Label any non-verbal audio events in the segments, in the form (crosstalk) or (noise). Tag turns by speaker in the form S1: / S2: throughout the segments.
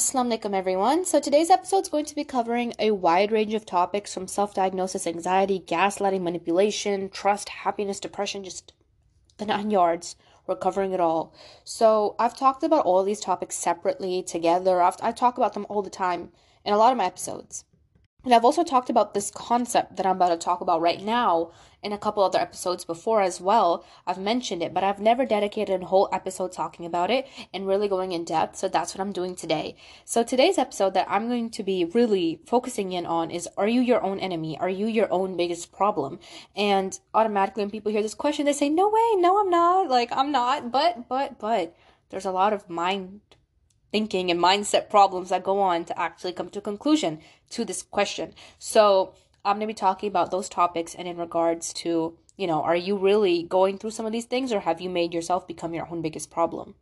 S1: Assalamu alaikum everyone. So today's episode is going to be covering a wide range of topics from self-diagnosis, anxiety, gaslighting, manipulation, trust, happiness, depression, just the nine yards. We're covering it all. So I've talked about all these topics separately, together. I've, I talk about them all the time in a lot of my episodes. And I've also talked about this concept that I'm about to talk about right now in a couple other episodes before as well. I've mentioned it, but I've never dedicated a whole episode talking about it and really going in depth. So that's what I'm doing today. So today's episode that I'm going to be really focusing in on is Are you your own enemy? Are you your own biggest problem? And automatically when people hear this question, they say, No way, no, I'm not. Like, I'm not. But, but, but, there's a lot of mind thinking and mindset problems that go on to actually come to a conclusion to this question. So I'm going to be talking about those topics and in regards to, you know, are you really going through some of these things or have you made yourself become your own biggest problem?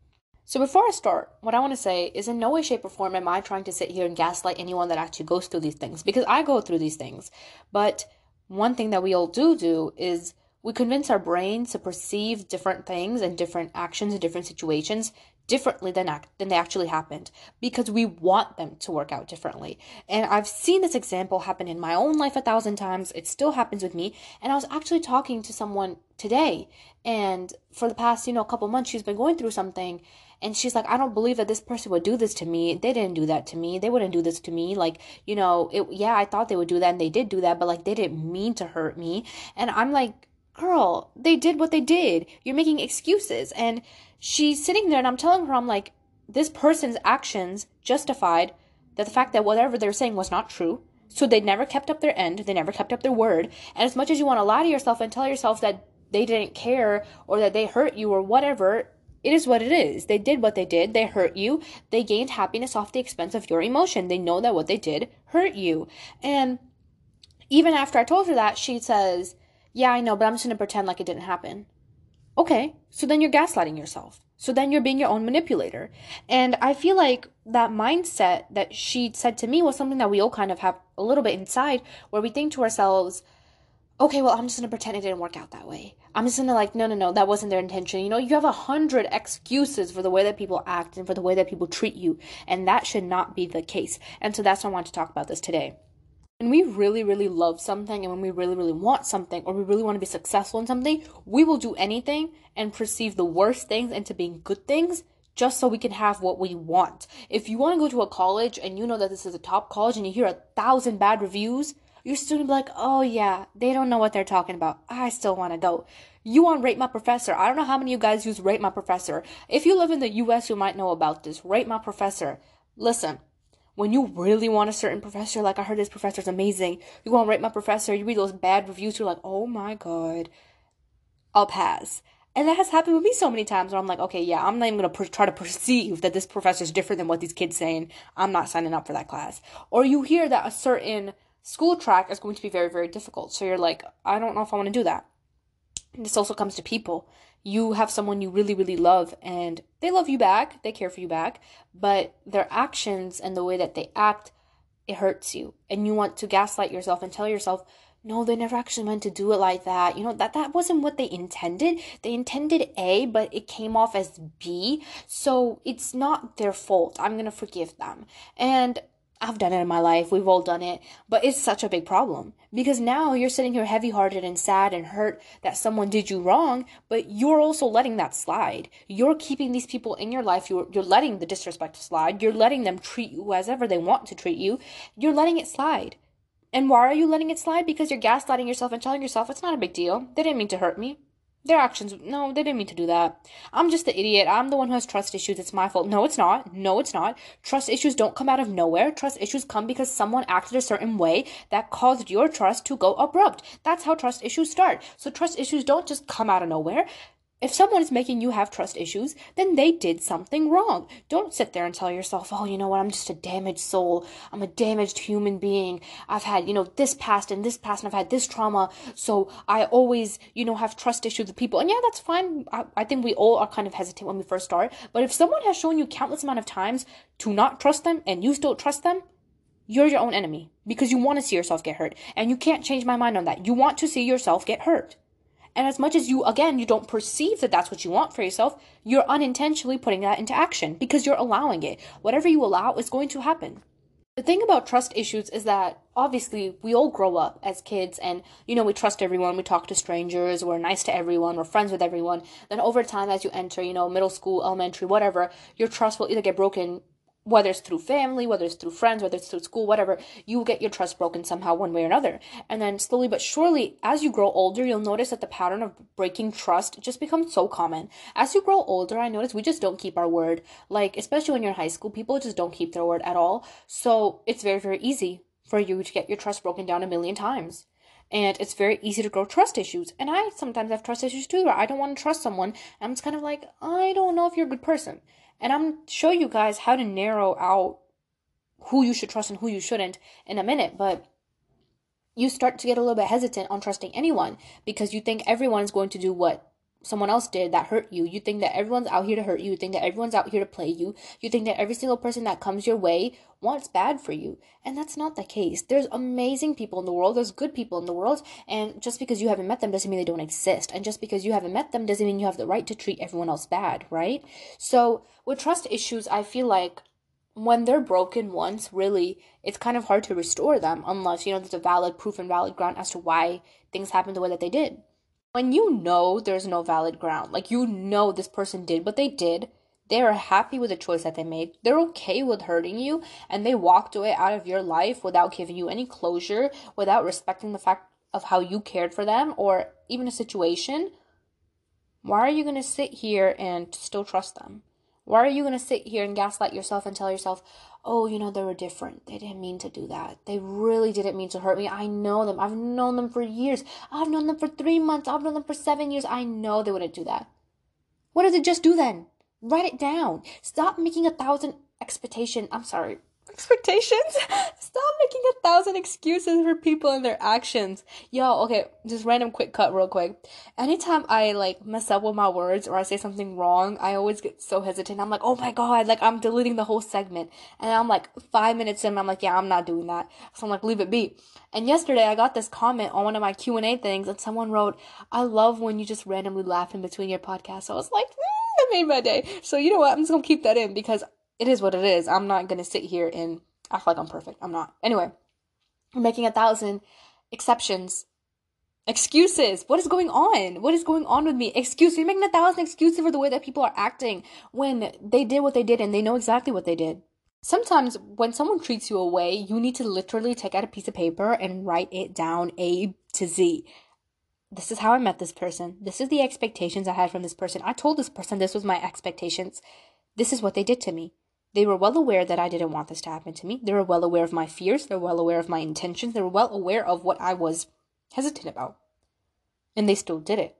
S1: So before I start, what I want to say is in no way, shape, or form am I trying to sit here and gaslight anyone that actually goes through these things because I go through these things. But one thing that we all do do is we convince our brains to perceive different things and different actions in different situations differently than act- than they actually happened because we want them to work out differently. And I've seen this example happen in my own life a thousand times. It still happens with me. And I was actually talking to someone today and for the past, you know, couple months she's been going through something and she's like, I don't believe that this person would do this to me. They didn't do that to me. They wouldn't do this to me. Like, you know, it yeah, I thought they would do that and they did do that, but like they didn't mean to hurt me. And I'm like, girl, they did what they did. You're making excuses. And she's sitting there and I'm telling her, I'm like, this person's actions justified that the fact that whatever they're saying was not true. So they never kept up their end, they never kept up their word. And as much as you want to lie to yourself and tell yourself that they didn't care or that they hurt you or whatever, it is what it is. They did what they did. They hurt you. They gained happiness off the expense of your emotion. They know that what they did hurt you. And even after I told her that, she says, Yeah, I know, but I'm just going to pretend like it didn't happen. Okay, so then you're gaslighting yourself. So then you're being your own manipulator. And I feel like that mindset that she said to me was something that we all kind of have a little bit inside where we think to ourselves, okay, well, I'm just gonna pretend it didn't work out that way. I'm just gonna like, no, no, no, that wasn't their intention. You know, you have a hundred excuses for the way that people act and for the way that people treat you. And that should not be the case. And so that's why I want to talk about this today when we really, really love something and when we really, really want something or we really want to be successful in something, we will do anything and perceive the worst things into being good things just so we can have what we want. If you want to go to a college and you know that this is a top college and you hear a thousand bad reviews, still gonna be like, oh yeah, they don't know what they're talking about. I still want to go. You want Rate My Professor. I don't know how many of you guys use Rate My Professor. If you live in the US, you might know about this. Rate My Professor. Listen, when you really want a certain professor, like I heard this professor's amazing, you go and rate my professor, you read those bad reviews, you're like, oh my god, I'll pass. And that has happened with me so many times where I'm like, okay, yeah, I'm not even gonna per- try to perceive that this professor is different than what these kids saying. I'm not signing up for that class. Or you hear that a certain school track is going to be very, very difficult. So you're like, I don't know if I want to do that. And this also comes to people you have someone you really, really love and they love you back, they care for you back, but their actions and the way that they act, it hurts you. And you want to gaslight yourself and tell yourself, no, they never actually meant to do it like that. You know, that that wasn't what they intended. They intended A, but it came off as B. So it's not their fault. I'm going to forgive them. And I've done it in my life. We've all done it. But it's such a big problem because now you're sitting here heavy hearted and sad and hurt that someone did you wrong, but you're also letting that slide. You're keeping these people in your life. You're, you're letting the disrespect slide. You're letting them treat you as ever they want to treat you. You're letting it slide. And why are you letting it slide? Because you're gaslighting yourself and telling yourself it's not a big deal. They didn't mean to hurt me their actions no they didn't mean to do that. I'm just the idiot. I'm the one who has trust issues. It's my fault. No it's not. No it's not. Trust issues don't come out of nowhere. Trust issues come because someone acted a certain way that caused your trust to go abrupt. That's how trust issues start. So trust issues don't just come out of nowhere if someone is making you have trust issues, then they did something wrong. Don't sit there and tell yourself, oh, you know what, I'm just a damaged soul. I'm a damaged human being. I've had, you know, this past and this past, and I've had this trauma. So I always, you know, have trust issues with people. And yeah, that's fine. I, I think we all are kind of hesitant when we first start. But if someone has shown you countless amount of times to not trust them and you still trust them, you're your own enemy because you want to see yourself get hurt. And you can't change my mind on that. You want to see yourself get hurt. And as much as you, again, you don't perceive that that's what you want for yourself, you're unintentionally putting that into action because you're allowing it. Whatever you allow is going to happen. The thing about trust issues is that obviously we all grow up as kids and you know we trust everyone, we talk to strangers, we're nice to everyone, we're friends with everyone. Then over time as you enter, you know, middle school, elementary, whatever, your trust will either get broken whether it's through family, whether it's through friends, whether it's through school, whatever, you get your trust broken somehow one way or another. And then slowly but surely, as you grow older, you'll notice that the pattern of breaking trust just becomes so common. As you grow older, I notice we just don't keep our word. Like, especially when you're in high school, people just don't keep their word at all. So it's very, very easy for you to get your trust broken down a million times. And it's very easy to grow trust issues. And I sometimes have trust issues too, where I don't want to trust someone. I'm just kind of like, I don't know if you're a good person. And I'm show you guys how to narrow out who you should trust and who you shouldn't in a minute, but you start to get a little bit hesitant on trusting anyone because you think everyone is going to do what someone else did that hurt you. You think that everyone's out here to hurt you. You think that everyone's out here to play you. You think that every single person that comes your way wants bad for you. And that's not the case. There's amazing people in the world. There's good people in the world. And just because you haven't met them doesn't mean they don't exist. And just because you haven't met them doesn't mean you have the right to treat everyone else bad, right? So with trust issues, I feel like when they're broken once, really, it's kind of hard to restore them unless, you know, there's a valid proof and valid ground as to why things happened the way that they did when you know there's no valid ground, like you know this person did what they did, they are happy with the choice that they made. They're okay with hurting you, and they walked away out of your life without giving you any closure, without respecting the fact of how you cared for them or even a situation. Why are you going to sit here and still trust them? Why are you going to sit here and gaslight yourself and tell yourself, oh, you know, they were different. They didn't mean to do that. They really didn't mean to hurt me. I know them. I've known them for years. I've known them for three months. I've known them for seven years. I know they wouldn't do that. What did they just do then? Write it down. Stop making a thousand expectation. I'm sorry, expectations. (laughs) Stop making a thousand excuses for people and their actions. Yo, okay, just random quick cut real quick. Anytime I like mess up with my words or I say something wrong, I always get so hesitant. I'm like, oh my god, like I'm deleting the whole segment. And I'm like five minutes in, I'm like, yeah, I'm not doing that. So I'm like, leave it be. And yesterday I got this comment on one of my Q&A things and someone wrote, I love when you just randomly laugh in between your podcasts. So I was like, mm, that made my day. So you know what? I'm just gonna keep that in because it is what it is. I'm not gonna sit here and act like I'm perfect. I'm not. Anyway, I'm making a thousand exceptions. Excuses. What is going on? What is going on with me? Excuses. You're making a thousand excuses for the way that people are acting when they did what they did and they know exactly what they did. Sometimes when someone treats you away, you need to literally take out a piece of paper and write it down A to Z. This is how I met this person. This is the expectations I had from this person. I told this person this was my expectations. This is what they did to me. They were well aware that I didn't want this to happen to me. They were well aware of my fears. They were well aware of my intentions. They were well aware of what I was hesitant about. And they still did it.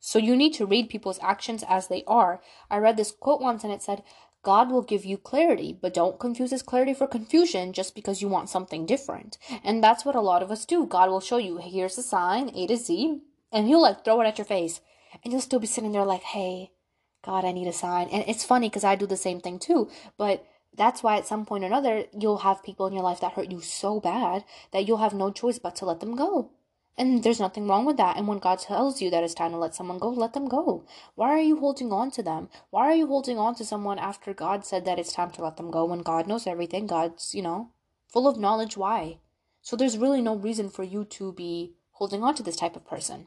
S1: So you need to read people's actions as they are. I read this quote once and it said, God will give you clarity, but don't confuse his clarity for confusion just because you want something different. And that's what a lot of us do. God will show you, here's the sign, A to Z, and he'll like throw it at your face. And you'll still be sitting there like, hey, God, I need a sign. And it's funny because I do the same thing too. But that's why at some point or another, you'll have people in your life that hurt you so bad that you'll have no choice but to let them go. And there's nothing wrong with that. And when God tells you that it's time to let someone go, let them go. Why are you holding on to them? Why are you holding on to someone after God said that it's time to let them go when God knows everything? God's, you know, full of knowledge. Why? So there's really no reason for you to be holding on to this type of person.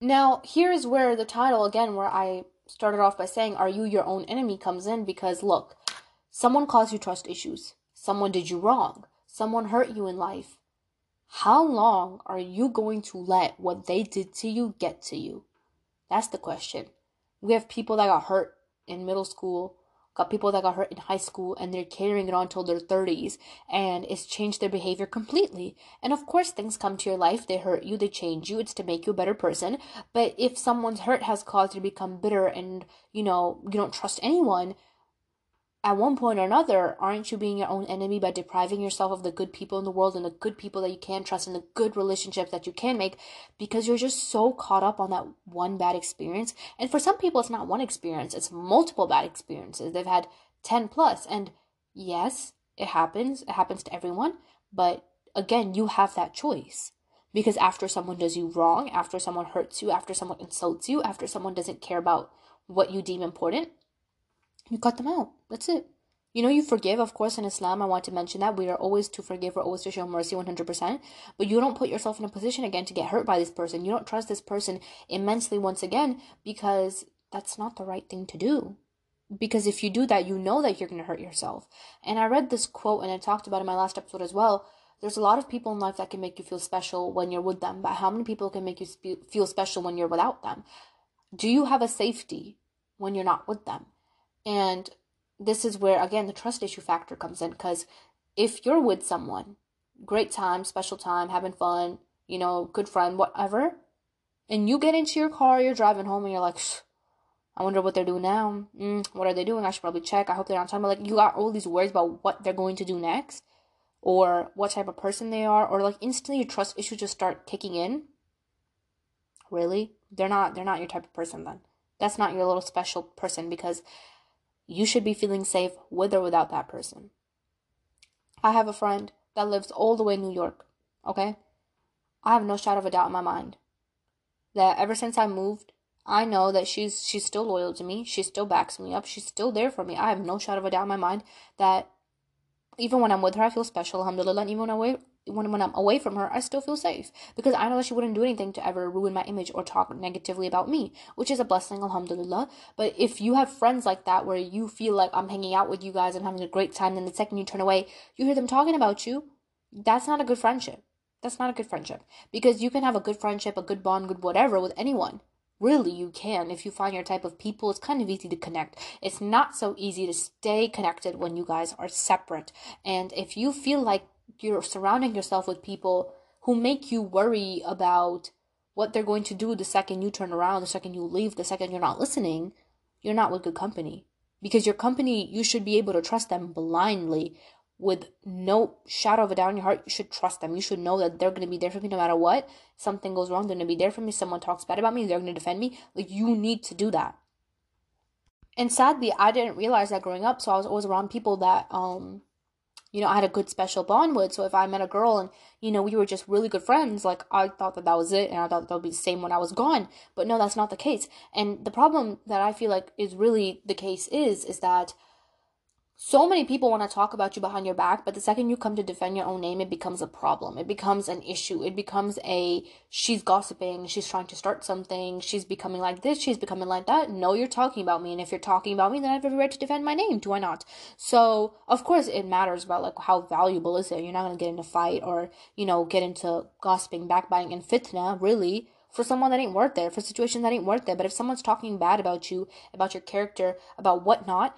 S1: Now, here's where the title, again, where I started off by saying, Are you your own enemy? comes in because look, someone caused you trust issues, someone did you wrong, someone hurt you in life. How long are you going to let what they did to you get to you? That's the question. We have people that got hurt in middle school, got people that got hurt in high school and they're carrying it on till their 30s and it's changed their behavior completely. And of course, things come to your life, they hurt you, they change you, it's to make you a better person. But if someone's hurt has caused you to become bitter and, you know, you don't trust anyone, at one point or another, aren't you being your own enemy by depriving yourself of the good people in the world and the good people that you can trust and the good relationships that you can make because you're just so caught up on that one bad experience? And for some people, it's not one experience, it's multiple bad experiences. They've had 10 plus. And yes, it happens, it happens to everyone. But again, you have that choice. Because after someone does you wrong, after someone hurts you, after someone insults you, after someone doesn't care about what you deem important, you cut them out. That's it. You know, you forgive, of course, in Islam. I want to mention that we are always to forgive, we're always to show mercy 100%. But you don't put yourself in a position again to get hurt by this person. You don't trust this person immensely once again because that's not the right thing to do. Because if you do that, you know that you're going to hurt yourself. And I read this quote and I talked about it in my last episode as well. There's a lot of people in life that can make you feel special when you're with them, but how many people can make you feel special when you're without them? Do you have a safety when you're not with them? And this is where again the trust issue factor comes in because if you're with someone great time special time having fun you know good friend whatever and you get into your car you're driving home and you're like i wonder what they're doing now. Mm, what are they doing? I should probably check. I hope they're on time. But like you got all these worries about what they're going to do next or what type of person they are or like instantly your trust issues just start kicking in. Really? They're not they're not your type of person then. That's not your little special person because you should be feeling safe with or without that person. I have a friend that lives all the way in New York, okay? I have no shadow of a doubt in my mind that ever since I moved, I know that she's she's still loyal to me. She still backs me up. She's still there for me. I have no shadow of a doubt in my mind that even when I'm with her, I feel special, alhamdulillah. And even when I'm when, when I'm away from her, I still feel safe because I know that she wouldn't do anything to ever ruin my image or talk negatively about me, which is a blessing, alhamdulillah. But if you have friends like that where you feel like I'm hanging out with you guys and having a great time, then the second you turn away, you hear them talking about you, that's not a good friendship. That's not a good friendship because you can have a good friendship, a good bond, good whatever with anyone. Really, you can. If you find your type of people, it's kind of easy to connect. It's not so easy to stay connected when you guys are separate. And if you feel like you're surrounding yourself with people who make you worry about what they're going to do the second you turn around, the second you leave, the second you're not listening, you're not with good company. Because your company, you should be able to trust them blindly with no shadow of a doubt in your heart. You should trust them. You should know that they're going to be there for me no matter what. Something goes wrong, they're going to be there for me. Someone talks bad about me, they're going to defend me. Like, you need to do that. And sadly, I didn't realize that growing up. So I was always around people that, um, you know, I had a good special bond with. So if I met a girl and, you know, we were just really good friends, like I thought that that was it and I thought that would be the same when I was gone. But no, that's not the case. And the problem that I feel like is really the case is, is that so many people want to talk about you behind your back, but the second you come to defend your own name, it becomes a problem. It becomes an issue. It becomes a she's gossiping, she's trying to start something, she's becoming like this, she's becoming like that. No, you're talking about me, and if you're talking about me, then I have every right to defend my name, do I not? So, of course, it matters about like how valuable is it. You're not gonna get in a fight or you know get into gossiping, backbiting, and fitna, really for someone that ain't worth it, for a situation that ain't worth it. But if someone's talking bad about you, about your character, about whatnot,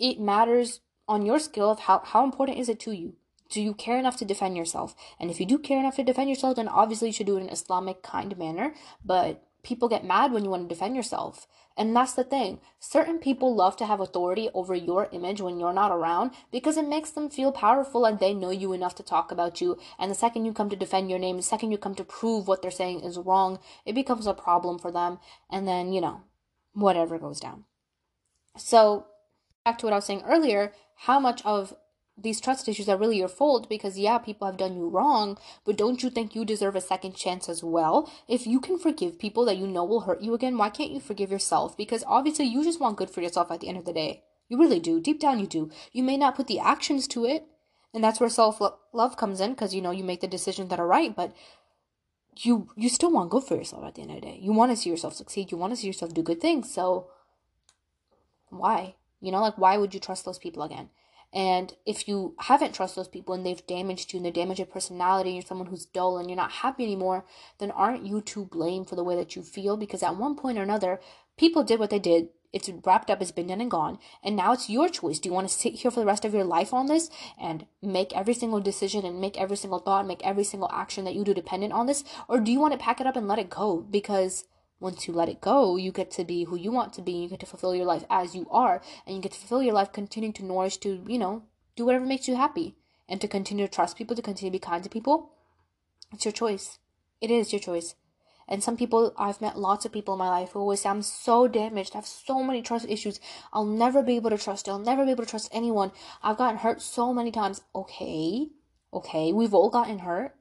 S1: it matters on your scale of how, how important is it to you? Do you care enough to defend yourself? And if you do care enough to defend yourself then obviously you should do it in an islamic kind manner. But people get mad when you want to defend yourself. And that's the thing. Certain people love to have authority over your image when you're not around because it makes them feel powerful and they know you enough to talk about you. And the second you come to defend your name the second you come to prove what they're saying is wrong it becomes a problem for them. And then you know whatever goes down. So back to what I was saying earlier, how much of these trust issues are really your fault because yeah, people have done you wrong, but don't you think you deserve a second chance as well? If you can forgive people that you know will hurt you again, why can't you forgive yourself? Because obviously you just want good for yourself at the end of the day. You really do. Deep down you do. You may not put the actions to it, and that's where self love comes in because you know you make the decisions that are right, but you you still want good for yourself at the end of the day. You want to see yourself succeed. You want to see yourself do good things. So why? You know, like why would you trust those people again? And if you haven't trusted those people and they've damaged you and they damaged your personality, and you're someone who's dull and you're not happy anymore, then aren't you to blame for the way that you feel? Because at one point or another, people did what they did. It's wrapped up, it's been done and gone. And now it's your choice. Do you want to sit here for the rest of your life on this and make every single decision and make every single thought, make every single action that you do dependent on this? Or do you want to pack it up and let it go? Because once you let it go, you get to be who you want to be. You get to fulfill your life as you are, and you get to fulfill your life continuing to nourish, to, you know, do whatever makes you happy, and to continue to trust people, to continue to be kind to people. It's your choice. It is your choice. And some people, I've met lots of people in my life who always say, I'm so damaged. I have so many trust issues. I'll never be able to trust. I'll never be able to trust anyone. I've gotten hurt so many times. Okay. Okay. We've all gotten hurt.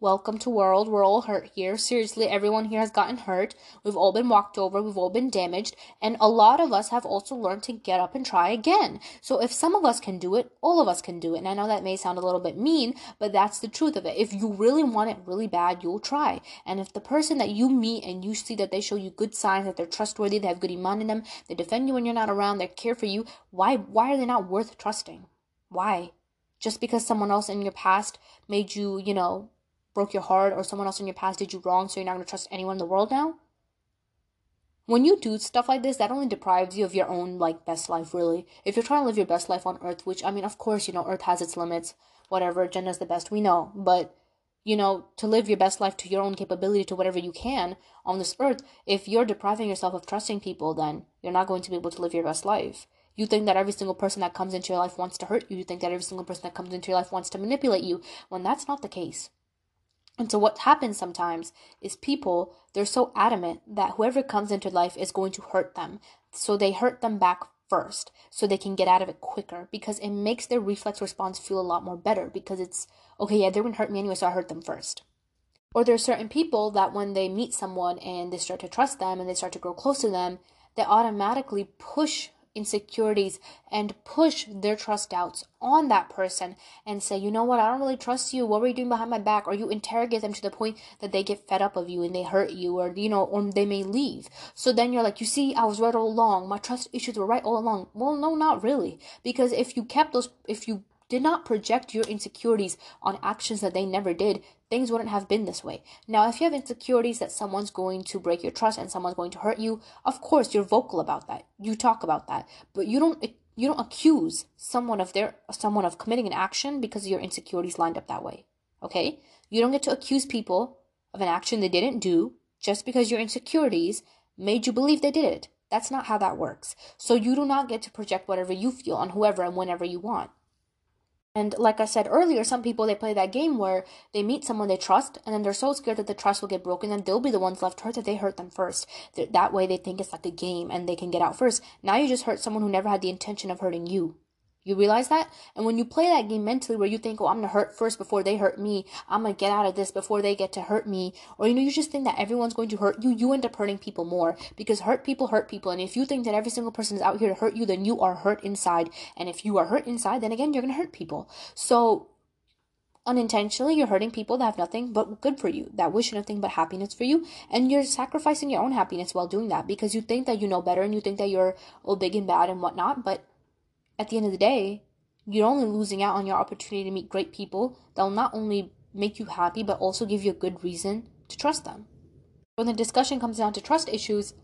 S1: Welcome to world. We're all hurt here. Seriously, everyone here has gotten hurt. We've all been walked over. We've all been damaged. And a lot of us have also learned to get up and try again. So if some of us can do it, all of us can do it. And I know that may sound a little bit mean, but that's the truth of it. If you really want it really bad, you'll try. And if the person that you meet and you see that they show you good signs, that they're trustworthy, they have good iman in them, they defend you when you're not around, they care for you, why why are they not worth trusting? Why? Just because someone else in your past made you, you know, broke your heart or someone else in your past did you wrong, so you're not going to trust anyone in the world now? When you do stuff like this, that only deprives you of your own like best life, really. If you're trying to live your best life on earth, which I mean, of course, you know, earth has its limits, whatever, Jannah's the best, we know, but you know, to live your best life to your own capability to whatever you can on this earth, if you're depriving yourself of trusting people, then you're not going to be able to live your best life. You think that every single person that comes into your life wants to hurt you. You think that every single person that comes into your life wants to manipulate you, when that's not the case. And so what happens sometimes is people, they're so adamant that whoever comes into life is going to hurt them. So they hurt them back first so they can get out of it quicker because it makes their reflex response feel a lot more better because it's okay, yeah, they're going to hurt me anyway, so I hurt them first. Or there are certain people that when they meet someone and they start to trust them and they start to grow close to them, they automatically push insecurities and push their trust doubts on that person and say, you know what, I don't really trust you. What were you doing behind my back? Or you interrogate them to the point that they get fed up of you and they hurt you or, you know, or they may leave. So then you're like, you see, I was right all along. My trust issues were right all along. Well, no, not really. Because if you kept those, if you did not project your insecurities on actions that they never did, things wouldn't have been this way. Now, if you have insecurities that someone's going to break your trust and someone's going to hurt you, of course you're vocal about that. You talk about that, but you don't you don't accuse someone of their someone of committing an action because your insecurities lined up that way. Okay? You don't get to accuse people of an action they didn't do just because your insecurities made you believe they did it. That's not how that works. So you do not get to project whatever you feel on whoever and whenever you want. And like I said earlier, some people they play that game where they meet someone they trust, and then they're so scared that the trust will get broken, and they'll be the ones left hurt that they hurt them first. That way, they think it's like a game and they can get out first. Now you just hurt someone who never had the intention of hurting you. You realize that? And when you play that game mentally where you think, oh, I'm gonna hurt first before they hurt me, I'm gonna get out of this before they get to hurt me, or you know, you just think that everyone's going to hurt you, you end up hurting people more because hurt people hurt people. And if you think that every single person is out here to hurt you, then you are hurt inside. And if you are hurt inside, then again, you're gonna hurt people. So unintentionally you're hurting people that have nothing but good for you that wish nothing but happiness for you and you're sacrificing your own happiness while doing that because you think that you know better and you think that you're all big and bad and whatnot but at the end of the day, you're only losing out on your opportunity to meet great people that'll not only make you happy, but also give you a good reason to trust them. When the discussion comes down to trust issues,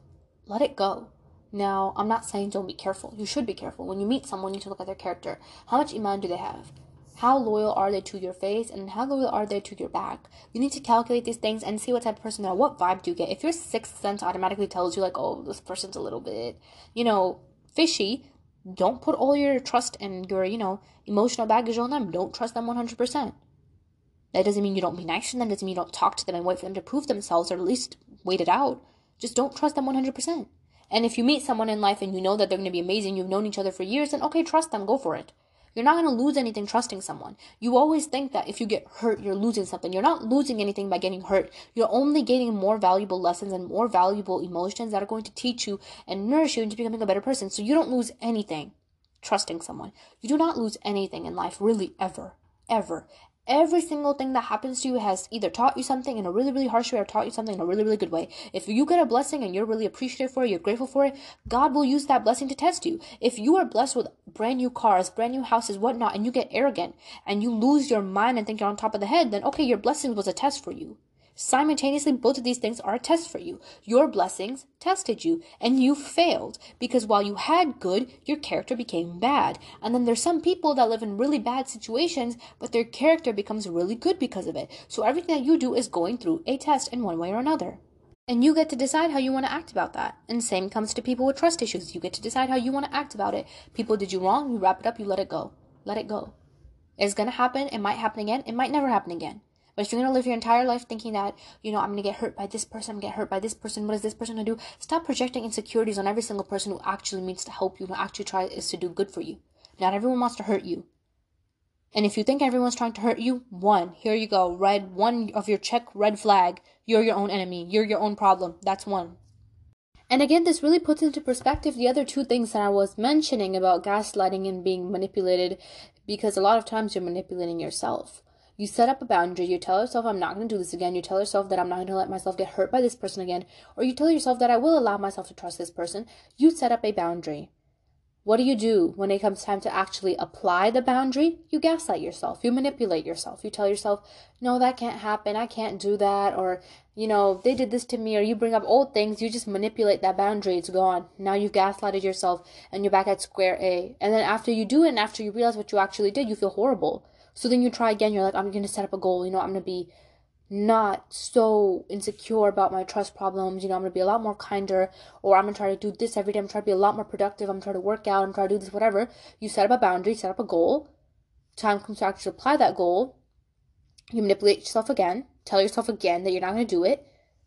S1: let it go. Now, I'm not saying don't be careful. You should be careful. When you meet someone, you need to look at their character. How much iman do they have? How loyal are they to your face and how loyal are they to your back? You need to calculate these things and see what type of person they are. What vibe do you get? If your sixth sense automatically tells you, like, oh, this person's a little bit, you know, fishy, don't put all your trust and your, you know, emotional baggage on them. Don't trust them 100%. That doesn't mean you don't be nice to them, doesn't mean you don't talk to them and wait for them to prove themselves or at least wait it out. Just don't trust them 100%. And if you meet someone in life and you know that they're going to be amazing, you've known each other for years, then okay, trust them, go for it. You're not going to lose anything trusting someone. You always think that if you get hurt, you're losing something. You're not losing anything by getting hurt. You're only gaining more valuable lessons and more valuable emotions that are going to teach you and nourish you into becoming a better person. So you don't lose anything trusting someone. You do not lose anything in life, really, ever. Ever. Every single thing that happens to you has either taught you something in a really, really harsh way or taught you something in a really, really good way. If you get a blessing and you're really appreciative for it, you're grateful for it, God will use that blessing to test you. If you are blessed with brand new cars, brand new houses, whatnot, and you get arrogant and you lose your mind and think you're on top of the head, then okay, your blessing was a test for you. Simultaneously, both of these things are a test for you. Your blessings tested you, and you failed because while you had good, your character became bad. And then there's some people that live in really bad situations, but their character becomes really good because of it. So everything that you do is going through a test in one way or another. And you get to decide how you want to act about that. And same comes to people with trust issues. You get to decide how you want to act about it. People did you wrong, you wrap it up, you let it go. Let it go. It's gonna happen, it might happen again, it might never happen again. But if you're gonna live your entire life thinking that, you know, I'm gonna get hurt by this person, I'm gonna get hurt by this person, what is this person gonna do? Stop projecting insecurities on every single person who actually means to help you, who actually tries to do good for you. Not everyone wants to hurt you. And if you think everyone's trying to hurt you, one, here you go. Red, one of your check, red flag. You're your own enemy. You're your own problem. That's one. And again, this really puts into perspective the other two things that I was mentioning about gaslighting and being manipulated because a lot of times you're manipulating yourself. You set up a boundary. You tell yourself, I'm not going to do this again. You tell yourself that I'm not going to let myself get hurt by this person again. Or you tell yourself that I will allow myself to trust this person. You set up a boundary. What do you do when it comes time to actually apply the boundary? You gaslight yourself. You manipulate yourself. You tell yourself, no, that can't happen. I can't do that. Or, you know, they did this to me. Or you bring up old things. You just manipulate that boundary. It's gone. Now you've gaslighted yourself and you're back at square A. And then after you do it and after you realize what you actually did, you feel horrible. So then you try again. You're like, I'm going to set up a goal. You know, I'm going to be not so insecure about my trust problems. You know, I'm gonna be a lot more kinder, or I'm gonna try to do this every day. I'm trying to be a lot more productive. I'm trying to work out. I'm trying to do this, whatever. You set up a boundary, set up a goal. Time comes to actually apply that goal. You manipulate yourself again, tell yourself again that you're not gonna do it.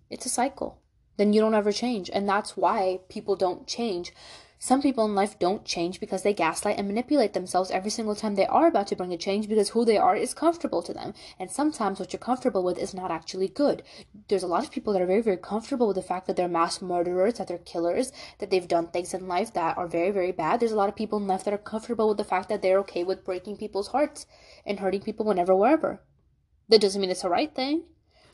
S1: It's a cycle. Then you don't ever change. And that's why people don't change. Some people in life don't change because they gaslight and manipulate themselves every single time they are about to bring a change because who they are is comfortable to them. And sometimes what you're comfortable with is not actually good. There's a lot of people that are very, very comfortable with the fact that they're mass murderers, that they're killers, that they've done things in life that are very, very bad. There's a lot of people in life that are comfortable with the fact that they're okay with breaking people's hearts and hurting people whenever, wherever. That doesn't mean it's the right thing.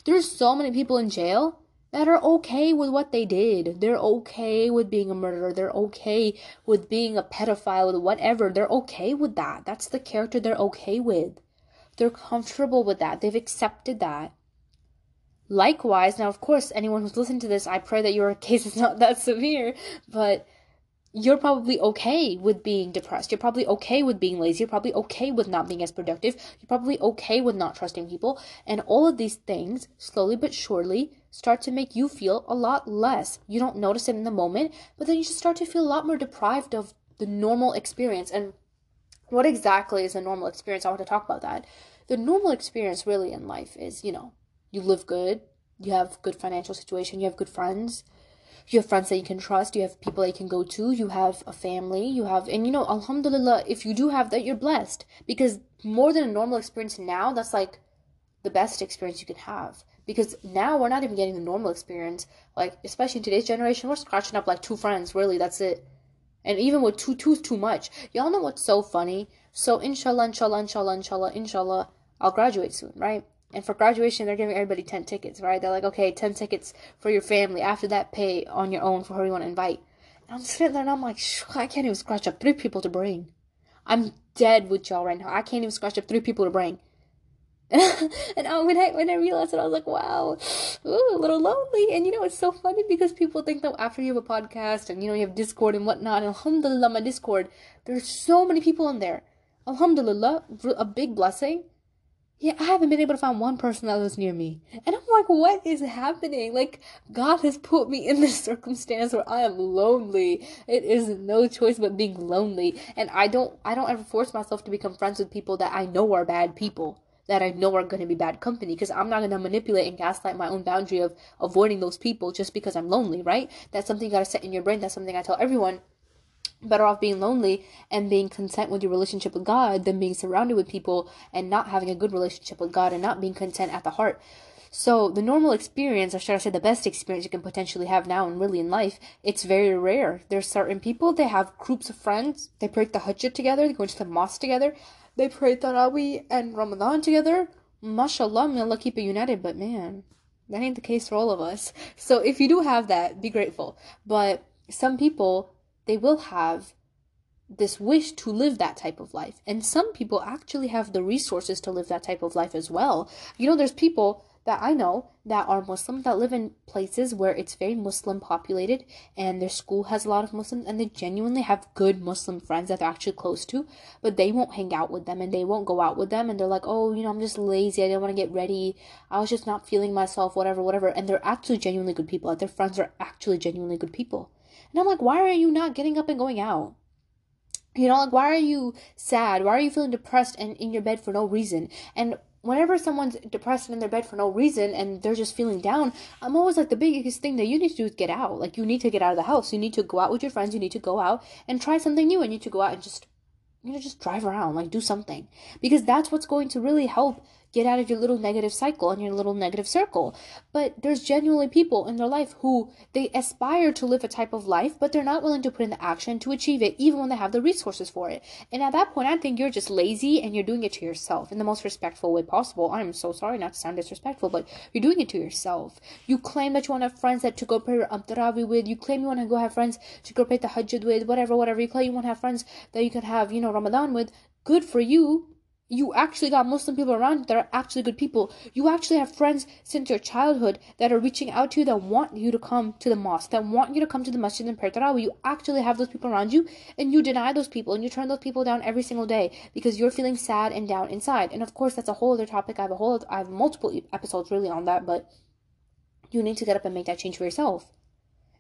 S1: There's so many people in jail that are okay with what they did. They're okay with being a murderer. They're okay with being a pedophile, whatever. They're okay with that. That's the character they're okay with. They're comfortable with that. They've accepted that. Likewise, now, of course, anyone who's listening to this, I pray that your (laughs) case is not that severe, but you're probably okay with being depressed. You're probably okay with being lazy. You're probably okay with not being as productive. You're probably okay with not trusting people. And all of these things, slowly but surely, start to make you feel a lot less. You don't notice it in the moment, but then you just start to feel a lot more deprived of the normal experience. And what exactly is a normal experience? I want to talk about that. The normal experience, really, in life is, you know, you live good, you have good financial situation, you have good friends you have friends that you can trust you have people that you can go to you have a family you have and you know alhamdulillah if you do have that you're blessed. Because more than a normal experience now that's like the best experience you can have. Because now we're not even getting the normal experience. Like especially in today's generation we're scratching up like two friends really that's it. And even with two two's too much. Y'all know what's so funny? So inshallah inshallah inshallah inshallah inshallah i'll graduate soon right and for graduation, they're giving everybody 10 tickets, right? They're like, okay, 10 tickets for your family. After that, pay on your own for who you want to invite. And I'm sitting there and I'm like, I can't even scratch up three people to bring. I'm dead with y'all right now. I can't even scratch up three people to bring. (laughs) and I, when I when I realized it, I was like, wow, ooh, a little lonely. And you know, it's so funny because people think that after you have a podcast and you know you have Discord and whatnot, and Alhamdulillah, my Discord, there's so many people in there. Alhamdulillah, a big blessing yeah, I haven't been able to find one person that lives near me. And I'm like, what is happening? Like, God has put me in this (laughs) circumstance where I am lonely. It is no choice but being lonely. And I don't, I don't ever force myself to become friends with people that I know are bad people. That I know are going to be bad company. Because I'm not going to manipulate and gaslight my own boundary of avoiding those people just because I'm lonely, right? That's something you got to set in your brain. That's something I tell everyone better off being lonely and being content with your relationship with God than being surrounded with people and not having a good relationship with God and not being content at the heart. So the normal experience, or should I say the best experience you can potentially have now and really in life, it's very rare. There's certain people, they have groups of friends, they pray the Hajj together, they go to the mosque together, they pray Taraweeh and Ramadan together. Mashallah, may Allah keep it united, but man, that ain't the case for all of us. So if you do have that, be grateful. But some people, they will have this wish to live that type of life. And some people actually have the resources to live that type of life as well. You know, there's people that I know that are Muslim that live in places where it's very Muslim populated and their school has a lot of Muslims and they genuinely have good Muslim friends that they're actually close to, but they won't hang out with them and they won't go out with them and they're like, oh, you know, I'm just lazy. I didn't want to get ready. I was just not feeling myself, whatever, whatever. And they're actually genuinely good people. Like their friends are actually genuinely good people. And I'm like, why are you not getting up and going out? You know, like, why are you sad? Why are you feeling depressed and in your bed for no reason? And whenever someone's depressed and in their bed for no reason and they're just feeling down, I'm always like, the biggest thing that you need to do is get out. Like, you need to get out of the house. You need to go out with your friends. You need to go out and try something new. And you need to go out and just you know, just drive around, like do something. Because that's what's going to really help get out of your little negative cycle and your little negative circle. But there's genuinely people in their life who they aspire to live a type of life, but they're not willing to put in the action to achieve it, even when they have the resources for it. And at that point, I think you're just lazy and you're doing it to yourself in the most respectful way possible. I'm so sorry not to sound disrespectful, but you're doing it to yourself. You claim that you want to have friends that to go pray um, Tarawih with. You claim you want to go have friends to go pray the Hajj with, whatever, whatever. You claim you want to have friends that you can have, you know, Ramadan with. Good for you you actually got Muslim people around you that are actually good people. You actually have friends since your childhood that are reaching out to you that want you to come to the mosque, that want you to come to the masjid and pray tarawih. You actually have those people around you, and you deny those people, and you turn those people down every single day because you're feeling sad and down inside. And of course, that's a whole other topic. I have a whole, I have multiple episodes really on that, but you need to get up and make that change for yourself.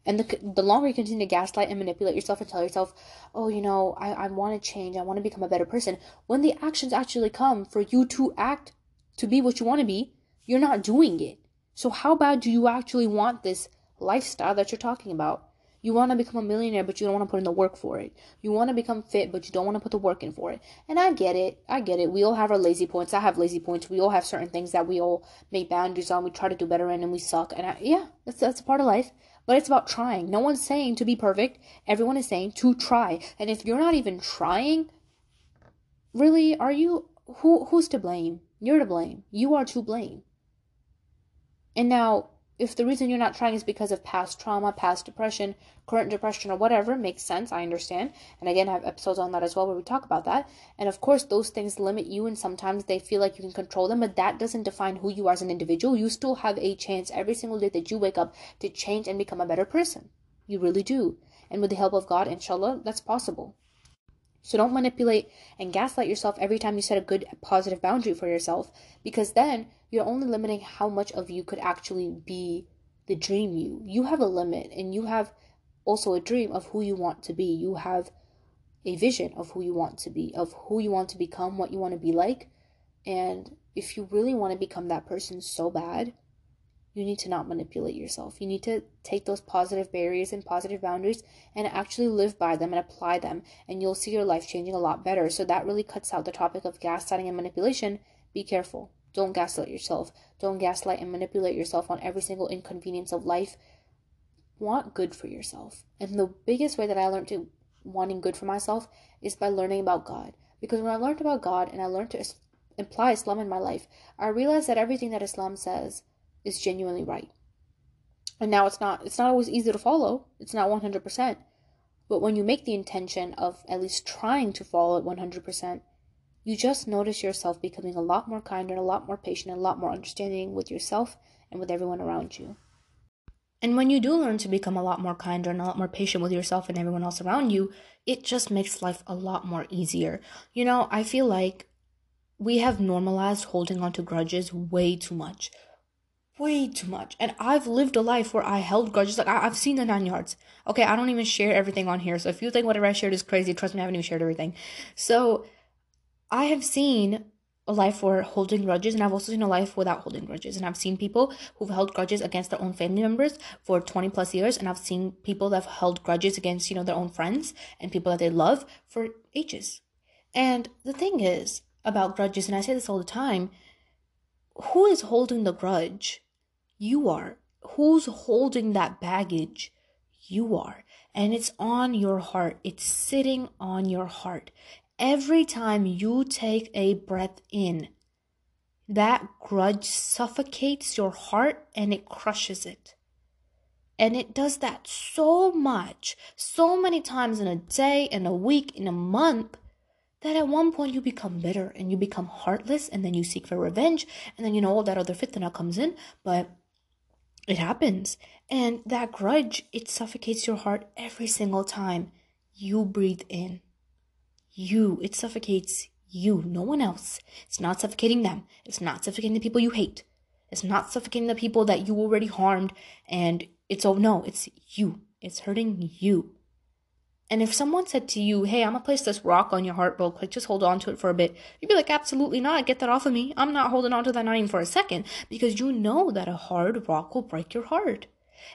S1: And the, the longer you continue to gaslight and manipulate yourself and tell yourself, oh, you know, I, I want to change, I want to become a better person, when the actions actually come for you to act to be what you want to be, you're not doing it. So, how bad do you actually want this lifestyle that you're talking about? You want to become a millionaire, but you don't want to put in the work for it. You want to become fit, but you don't want to put the work in for it. And I get it. I get it. We all have our lazy points. I have lazy points. We all have certain things that we all make boundaries on. We try to do better in, and we suck. And I, yeah, that's that's a part of life. But it's about trying. No one's saying to be perfect. Everyone is saying to try. And if you're not even trying, really, are you who who's to blame? You're to blame. You are to blame. And now if the reason you're not trying is because of past trauma, past depression, current depression, or whatever, makes sense. I understand. And again, I have episodes on that as well where we talk about that. And of course, those things limit you, and sometimes they feel like you can control them, but that doesn't define who you are as an individual. You still have a chance every single day that you wake up to change and become a better person. You really do. And with the help of God, inshallah, that's possible. So don't manipulate and gaslight yourself every time you set a good positive boundary for yourself because then you're only limiting how much of you could actually be the dream you. You have a limit and you have also a dream of who you want to be. You have a vision of who you want to be, of who you want to become, what you want to be like. And if you really want to become that person so bad, you need to not manipulate yourself. You need to take those positive barriers and positive boundaries and actually live by them and apply them, and you'll see your life changing a lot better. So that really cuts out the topic of gaslighting and manipulation. Be careful. Don't gaslight yourself. Don't gaslight and manipulate yourself on every single inconvenience of life. Want good for yourself. And the biggest way that I learned to wanting good for myself is by learning about God. Because when I learned about God and I learned to apply Islam in my life, I realized that everything that Islam says is genuinely right. And now it's not it's not always easy to follow. It's not 100%. But when you make the intention of at least trying to follow it 100%, you just notice yourself becoming a lot more kinder, a lot more patient, and a lot more understanding with yourself and with everyone around you. And when you do learn to become a lot more kinder and a lot more patient with yourself and everyone else around you, it just makes life a lot more easier. You know, I feel like we have normalized holding on to grudges way too much way too much. And I've lived a life where I held grudges. Like I, have seen the nine yards. Okay, I don't even share everything on here. So if you think whatever I shared is crazy, trust me, I haven't even shared everything. So I have seen a life where holding grudges, and I've also seen a life without holding grudges. And I've seen people who've held grudges against their own family members for 20 plus years, and I've seen people that have held grudges against, you know, their own friends and people that they love for ages. And the thing is about grudges, and I say this all the time, who is holding the grudge? You are. Who's holding that baggage? You are. And it's on your heart. It's sitting on your heart. Every time you take a breath in, that grudge suffocates your heart and it crushes it. And it does that so much, so many times in a day, in a week, in a month, that at one point you become bitter and you become heartless and then you seek for revenge and then you know all that other fitna comes in. But it happens. And that grudge, it suffocates your heart every single time you breathe in. You, it suffocates you, no one else. It's not suffocating them. It's not suffocating the people you hate. It's not suffocating the people that you already harmed. And it's, oh no, it's you. It's hurting you. And if someone said to you, hey, I'm gonna place this rock on your heart real quick, just hold on to it for a bit, you'd be like, absolutely not, get that off of me. I'm not holding on to that not even for a second, because you know that a hard rock will break your heart.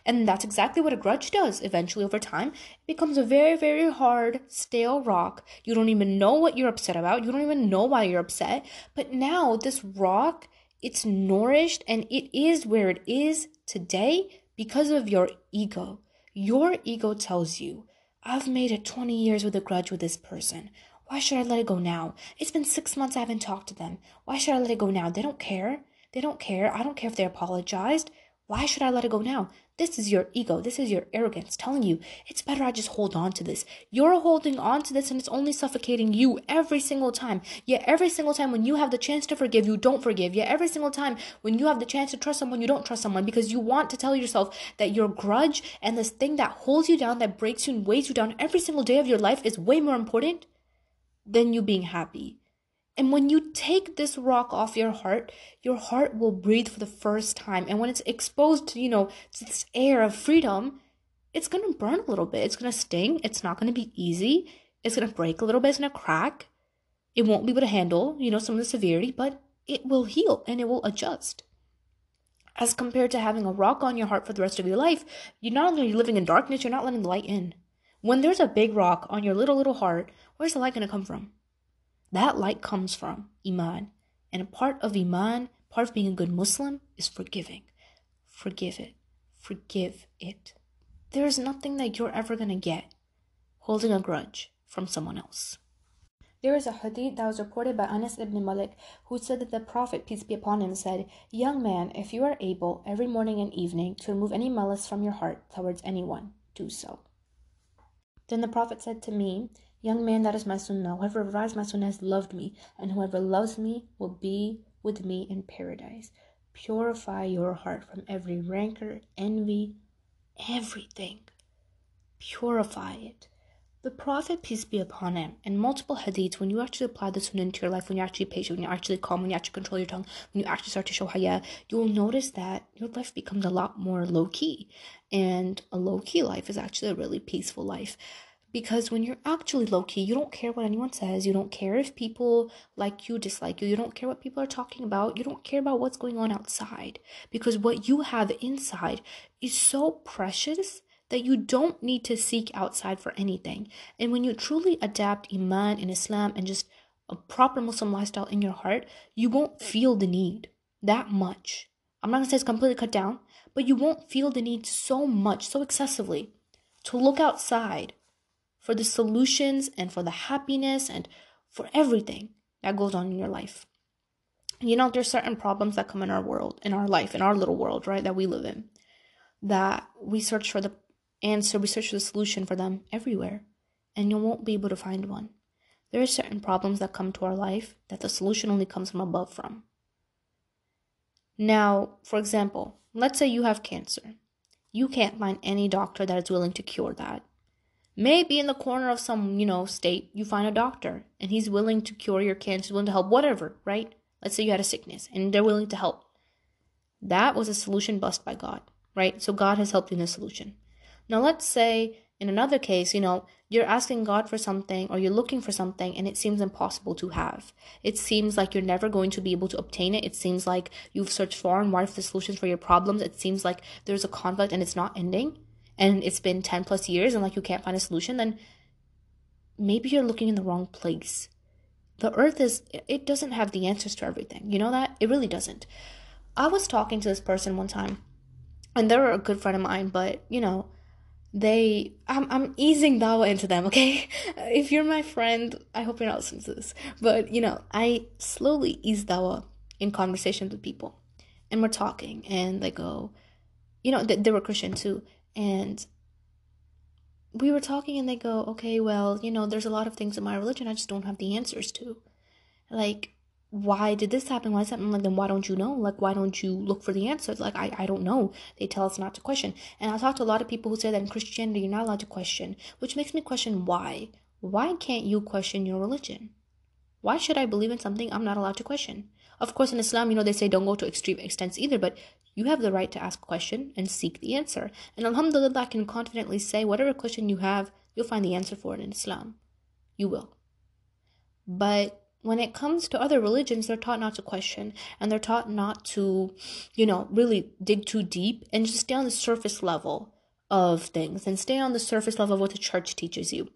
S1: And that's exactly what a grudge does. Eventually, over time, it becomes a very, very hard, stale rock. You don't even know what you're upset about. You don't even know why you're upset. But now, this rock, it's nourished and it is where it is today because of your ego. Your ego tells you, I've made it 20 years with a grudge with this person. Why should I let it go now? It's been six months I haven't talked to them. Why should I let it go now? They don't care. They don't care. I don't care if they apologized. Why should I let it go now? This is your ego. This is your arrogance telling you it's better I just hold on to this. You're holding on to this and it's only suffocating you every single time. Yet every single time when you have the chance to forgive, you don't forgive. Yet every single time when you have the chance to trust someone, you don't trust someone because you want to tell yourself that your grudge and this thing that holds you down, that breaks you and weighs you down every single day of your life is way more important than you being happy. And when you take this rock off your heart, your heart will breathe for the first time. And when it's exposed to, you know, to this air of freedom, it's going to burn a little bit. It's going to sting. It's not going to be easy. It's going to break a little bit. It's going to crack. It won't be able to handle, you know, some of the severity, but it will heal and it will adjust. As compared to having a rock on your heart for the rest of your life, you're not only living in darkness, you're not letting the light in. When there's a big rock on your little, little heart, where's the light going to come from? That light comes from Iman. And a part of Iman, part of being a good Muslim, is forgiving. Forgive it. Forgive it. There is nothing that you're ever going to get holding a grudge from someone else. There is a hadith that was reported by Anas ibn Malik who said that the Prophet, peace be upon him, said, Young man, if you are able every morning and evening to remove any malice from your heart towards anyone, do so. Then the Prophet said to me, Young man, that is my sunnah. Whoever revives my sunnah has loved me, and whoever loves me will be with me in paradise. Purify your heart from every rancor, envy, everything. Purify it. The Prophet, peace be upon him, in multiple hadiths, when you actually apply the sunnah into your life, when you're actually patient, when you're actually calm, when you actually control your tongue, when you actually start to show haya, you will notice that your life becomes a lot more low key. And a low key life is actually a really peaceful life. Because when you're actually low key, you don't care what anyone says. You don't care if people like you, dislike you. You don't care what people are talking about. You don't care about what's going on outside. Because what you have inside is so precious that you don't need to seek outside for anything. And when you truly adapt Iman in Islam and just a proper Muslim lifestyle in your heart, you won't feel the need that much. I'm not gonna say it's completely cut down, but you won't feel the need so much, so excessively, to look outside for the solutions and for the happiness and for everything that goes on in your life. You know, there's certain problems that come in our world, in our life, in our little world, right, that we live in, that we search for the answer, we search for the solution for them everywhere, and you won't be able to find one. There are certain problems that come to our life that the solution only comes from above from. Now, for example, let's say you have cancer. You can't find any doctor that is willing to cure that. Maybe in the corner of some, you know, state, you find a doctor and he's willing to cure your cancer, willing to help, whatever, right? Let's say you had a sickness and they're willing to help. That was a solution bust by God, right? So God has helped you in the solution. Now let's say in another case, you know, you're asking God for something or you're looking for something and it seems impossible to have. It seems like you're never going to be able to obtain it. It seems like you've searched far and wide for the solutions for your problems. It seems like there's a conflict and it's not ending and it's been 10 plus years and like you can't find a solution, then maybe you're looking in the wrong place. The earth is, it doesn't have the answers to everything. You know that? It really doesn't. I was talking to this person one time, and they were a good friend of mine, but you know, they I'm I'm easing dawah into them, okay? (laughs) If you're my friend, I hope you're not listening to this. But you know, I slowly ease dawah in conversations with people. And we're talking and they go, you know, they, they were Christian too and we were talking and they go okay well you know there's a lot of things in my religion i just don't have the answers to. Like why did this happen? Why is that like then why don't you know? Like why don't you look for the answers? Like I, I don't know. They tell us not to question. And i talk to a lot of people who say that in christianity you're not allowed to question which makes me question why. Why can't you question your religion? Why should i believe in something i'm not allowed to question of course in islam you know they say don't go to extreme extents either but you have the right to ask a question and seek the answer. And Alhamdulillah, I can confidently say whatever question you have, you'll find the answer for it in Islam. You will. But when it comes to other religions, they're taught not to question and they're taught not to, you know, really dig too deep and just stay on the surface level of things and stay on the surface level of what the church teaches you.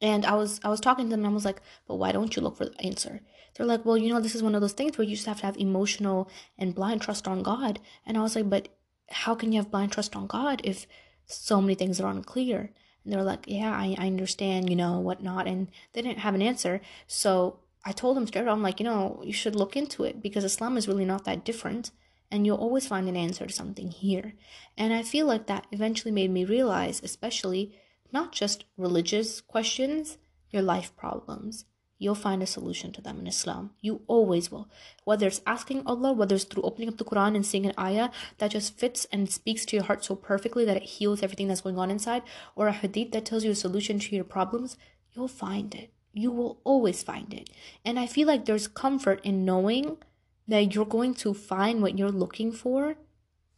S1: And I was I was talking to them and I was like, but why don't you look for the answer? They're like, well, you know, this is one of those things where you just have to have emotional and blind trust on God. And I was like, but how can you have blind trust on God if so many things are unclear? And they're like, yeah, I, I understand, you know, whatnot. And they didn't have an answer. So I told them straight up, I'm like, you know, you should look into it because Islam is really not that different. And you'll always find an answer to something here. And I feel like that eventually made me realize, especially not just religious questions, your life problems you'll find a solution to them in Islam. You always will. Whether it's asking Allah, whether it's through opening up the Quran and seeing an ayah that just fits and speaks to your heart so perfectly that it heals everything that's going on inside, or a hadith that tells you a solution to your problems, you'll find it. You will always find it. And I feel like there's comfort in knowing that you're going to find what you're looking for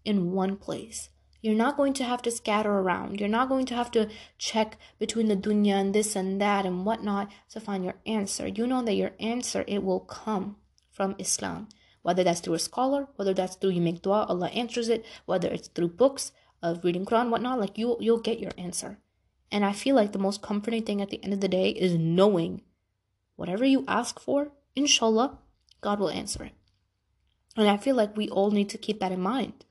S1: in one place. You're not going to have to scatter around. You're not going to have to check between the dunya and this and that and whatnot to find your answer. You know that your answer it will come from Islam. Whether that's through a scholar, whether that's through you make dua, Allah answers it, whether it's through books of reading Quran, whatnot, like you you'll get your answer. And I feel like the most comforting thing at the end of the day is knowing whatever you ask for, inshallah, God will answer it. And I feel like we all need to keep that in mind.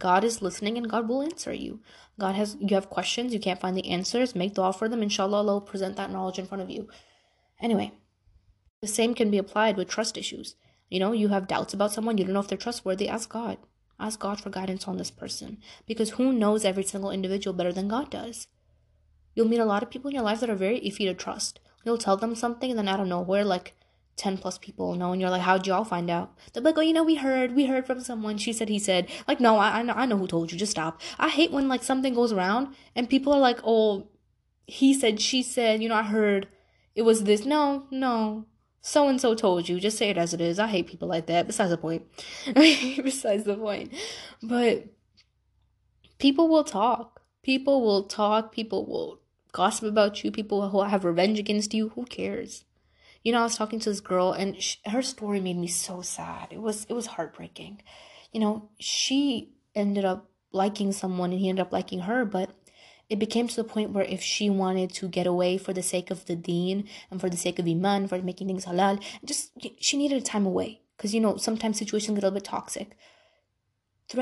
S1: God is listening and God will answer you. God has you have questions, you can't find the answers, make dua for them, inshallah Allah will present that knowledge in front of you. Anyway, the same can be applied with trust issues. You know, you have doubts about someone, you don't know if they're trustworthy, ask God. Ask God for guidance on this person. Because who knows every single individual better than God does? You'll meet a lot of people in your life that are very iffy to trust. You'll tell them something and then out of nowhere, like 10 plus people know and you're like how'd y'all find out? They're like oh you know we heard we heard from someone. She said he said like no I, I know i know who told you. Just stop. I hate when like something goes around and people are like oh he said she said you know i heard it was this. No no. So and so told you. Just say it as it is. I hate people like that. Besides the point. (laughs) Besides the point. But people will talk. People will talk. People will gossip about you. People will have revenge against you. Who cares you know, I was talking to this girl, and she, her story made me so sad. It was it was heartbreaking. You know, she ended up liking someone, and he ended up liking her, but it became to the point where if she wanted to get away for the sake of the deen and for the sake of iman, for making things halal, just she needed a time away because you know sometimes situations get a little bit toxic.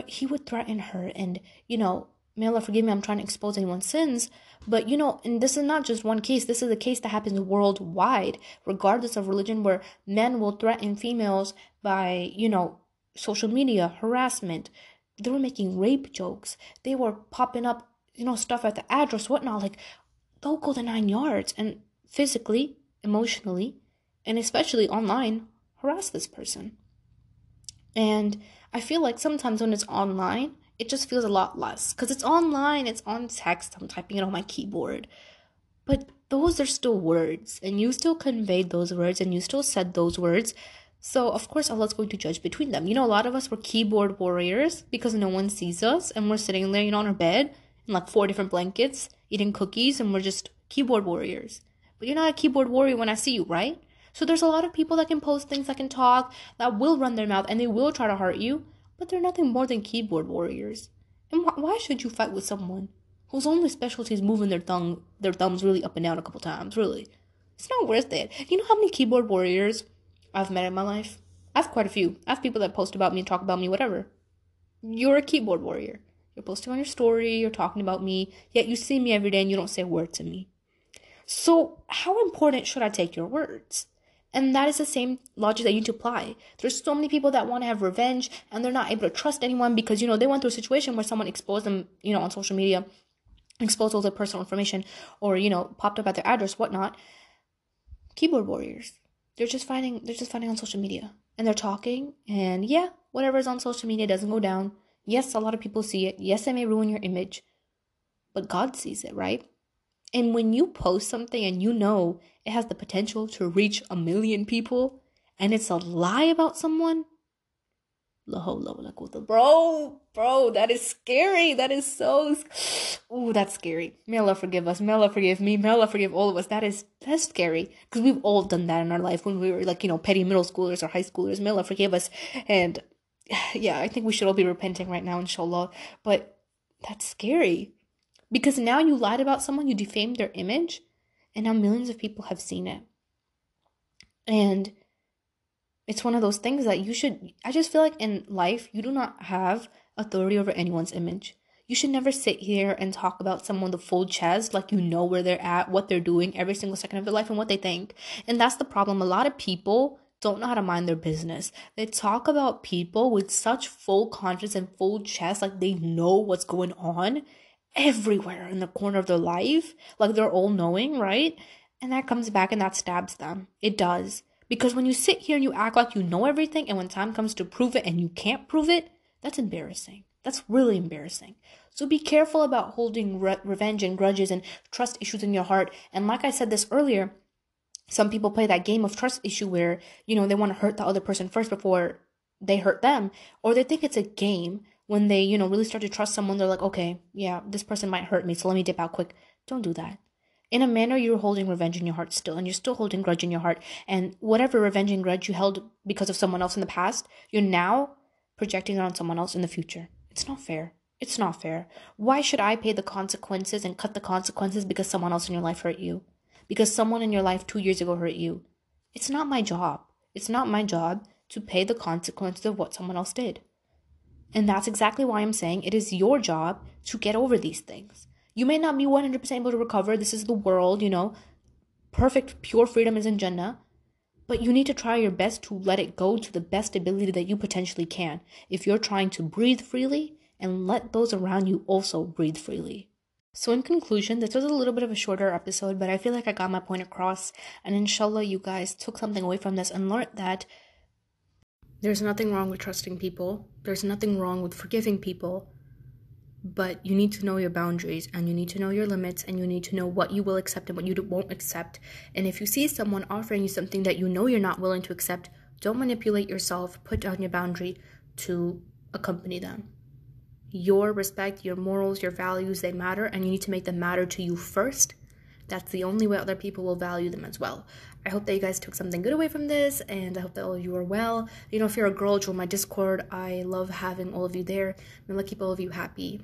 S1: He would threaten her, and you know may Allah forgive me, I'm trying to expose anyone's sins. But you know, and this is not just one case, this is a case that happens worldwide, regardless of religion, where men will threaten females by, you know, social media, harassment. They were making rape jokes. They were popping up, you know, stuff at the address, whatnot. Like, they'll go the nine yards and physically, emotionally, and especially online, harass this person. And I feel like sometimes when it's online, it just feels a lot less because it's online, it's on text, I'm typing it on my keyboard. But those are still words, and you still conveyed those words, and you still said those words. So, of course, Allah's going to judge between them. You know, a lot of us were keyboard warriors because no one sees us, and we're sitting there, you know, on our bed in like four different blankets, eating cookies, and we're just keyboard warriors. But you're not a keyboard warrior when I see you, right? So, there's a lot of people that can post things, that can talk, that will run their mouth, and they will try to hurt you but they're nothing more than keyboard warriors. And wh- why should you fight with someone whose only specialty is moving their thumb their thumbs really up and down a couple times? Really, it's not worth it. You know how many keyboard warriors I've met in my life? I have quite a few. I have people that post about me, talk about me, whatever. You're a keyboard warrior. You're posting on your story, you're talking about me, yet you see me every day and you don't say a word to me. So, how important should I take your words? And that is the same logic that you need to apply. There's so many people that want to have revenge and they're not able to trust anyone because, you know, they went through a situation where someone exposed them, you know, on social media, exposed all their personal information or, you know, popped up at their address, whatnot. Keyboard warriors. They're just finding they're just finding on social media. And they're talking and yeah, whatever is on social media doesn't go down. Yes, a lot of people see it. Yes, it may ruin your image. But God sees it, right? And when you post something and you know it has the potential to reach a million people and it's a lie about someone, Bro, bro, that is scary. That is so. Ooh, that's scary. May Allah forgive us. May Allah forgive me. May Allah forgive all of us. That is that's scary because we've all done that in our life when we were like you know petty middle schoolers or high schoolers. May Allah forgive us. And (sighs) yeah, I think we should all be repenting right now, inshallah. But that's scary because now you lied about someone, you defamed their image, and now millions of people have seen it. And it's one of those things that you should i just feel like in life you do not have authority over anyone's image. You should never sit here and talk about someone the full chest like you know where they're at what they're doing every single second of their life and what they think. And that's the problem. A lot of people don't know how to mind their business. They talk about people with such full confidence and full chest like they know what's going on everywhere in the corner of their life like they're all knowing right and that comes back and that stabs them it does because when you sit here and you act like you know everything, and when time comes to prove it and you can't prove it, that's embarrassing. That's really embarrassing. So be careful about holding re- revenge and grudges and trust issues in your heart. And like I said this earlier, some people play that game of trust issue where, you know, they want to hurt the other person first before they hurt them, or they think it's a game when they, you know, really start to trust someone. They're like, okay, yeah, this person might hurt me, so let me dip out quick. Don't do that. In a manner you're holding revenge in your heart still and you're still holding grudge in your heart and whatever revenge and grudge you held because of someone else in the past you're now projecting it on someone else in the future. It's not fair. It's not fair. Why should i pay the consequences and cut the consequences because someone else in your life hurt you? Because someone in your life two years ago hurt you? It's not my job. It's not my job to pay the consequences of what someone else did and that's exactly why i'm saying it is your job to get over these things you may not be 100% able to recover. This is the world, you know. Perfect, pure freedom is in Jannah. But you need to try your best to let it go to the best ability that you potentially can. If you're trying to breathe freely and let those around you also breathe freely. So, in conclusion, this was a little bit of a shorter episode, but I feel like I got my point across. And inshallah, you guys took something away from this and learned that there's nothing wrong with trusting people, there's nothing wrong with forgiving people but you need to know your boundaries and you need to know your limits and you need to know what you will accept and what you won't accept. And if you see someone offering you something that you know you're not willing to accept, don't manipulate yourself, put down your boundary to accompany them. Your respect, your morals, your values, they matter and you need to make them matter to you first. That's the only way other people will value them as well. I hope that you guys took something good away from this, and I hope that all of you are well. You know, if you're a girl, join my Discord. I love having all of you there. I'm gonna keep all of you happy.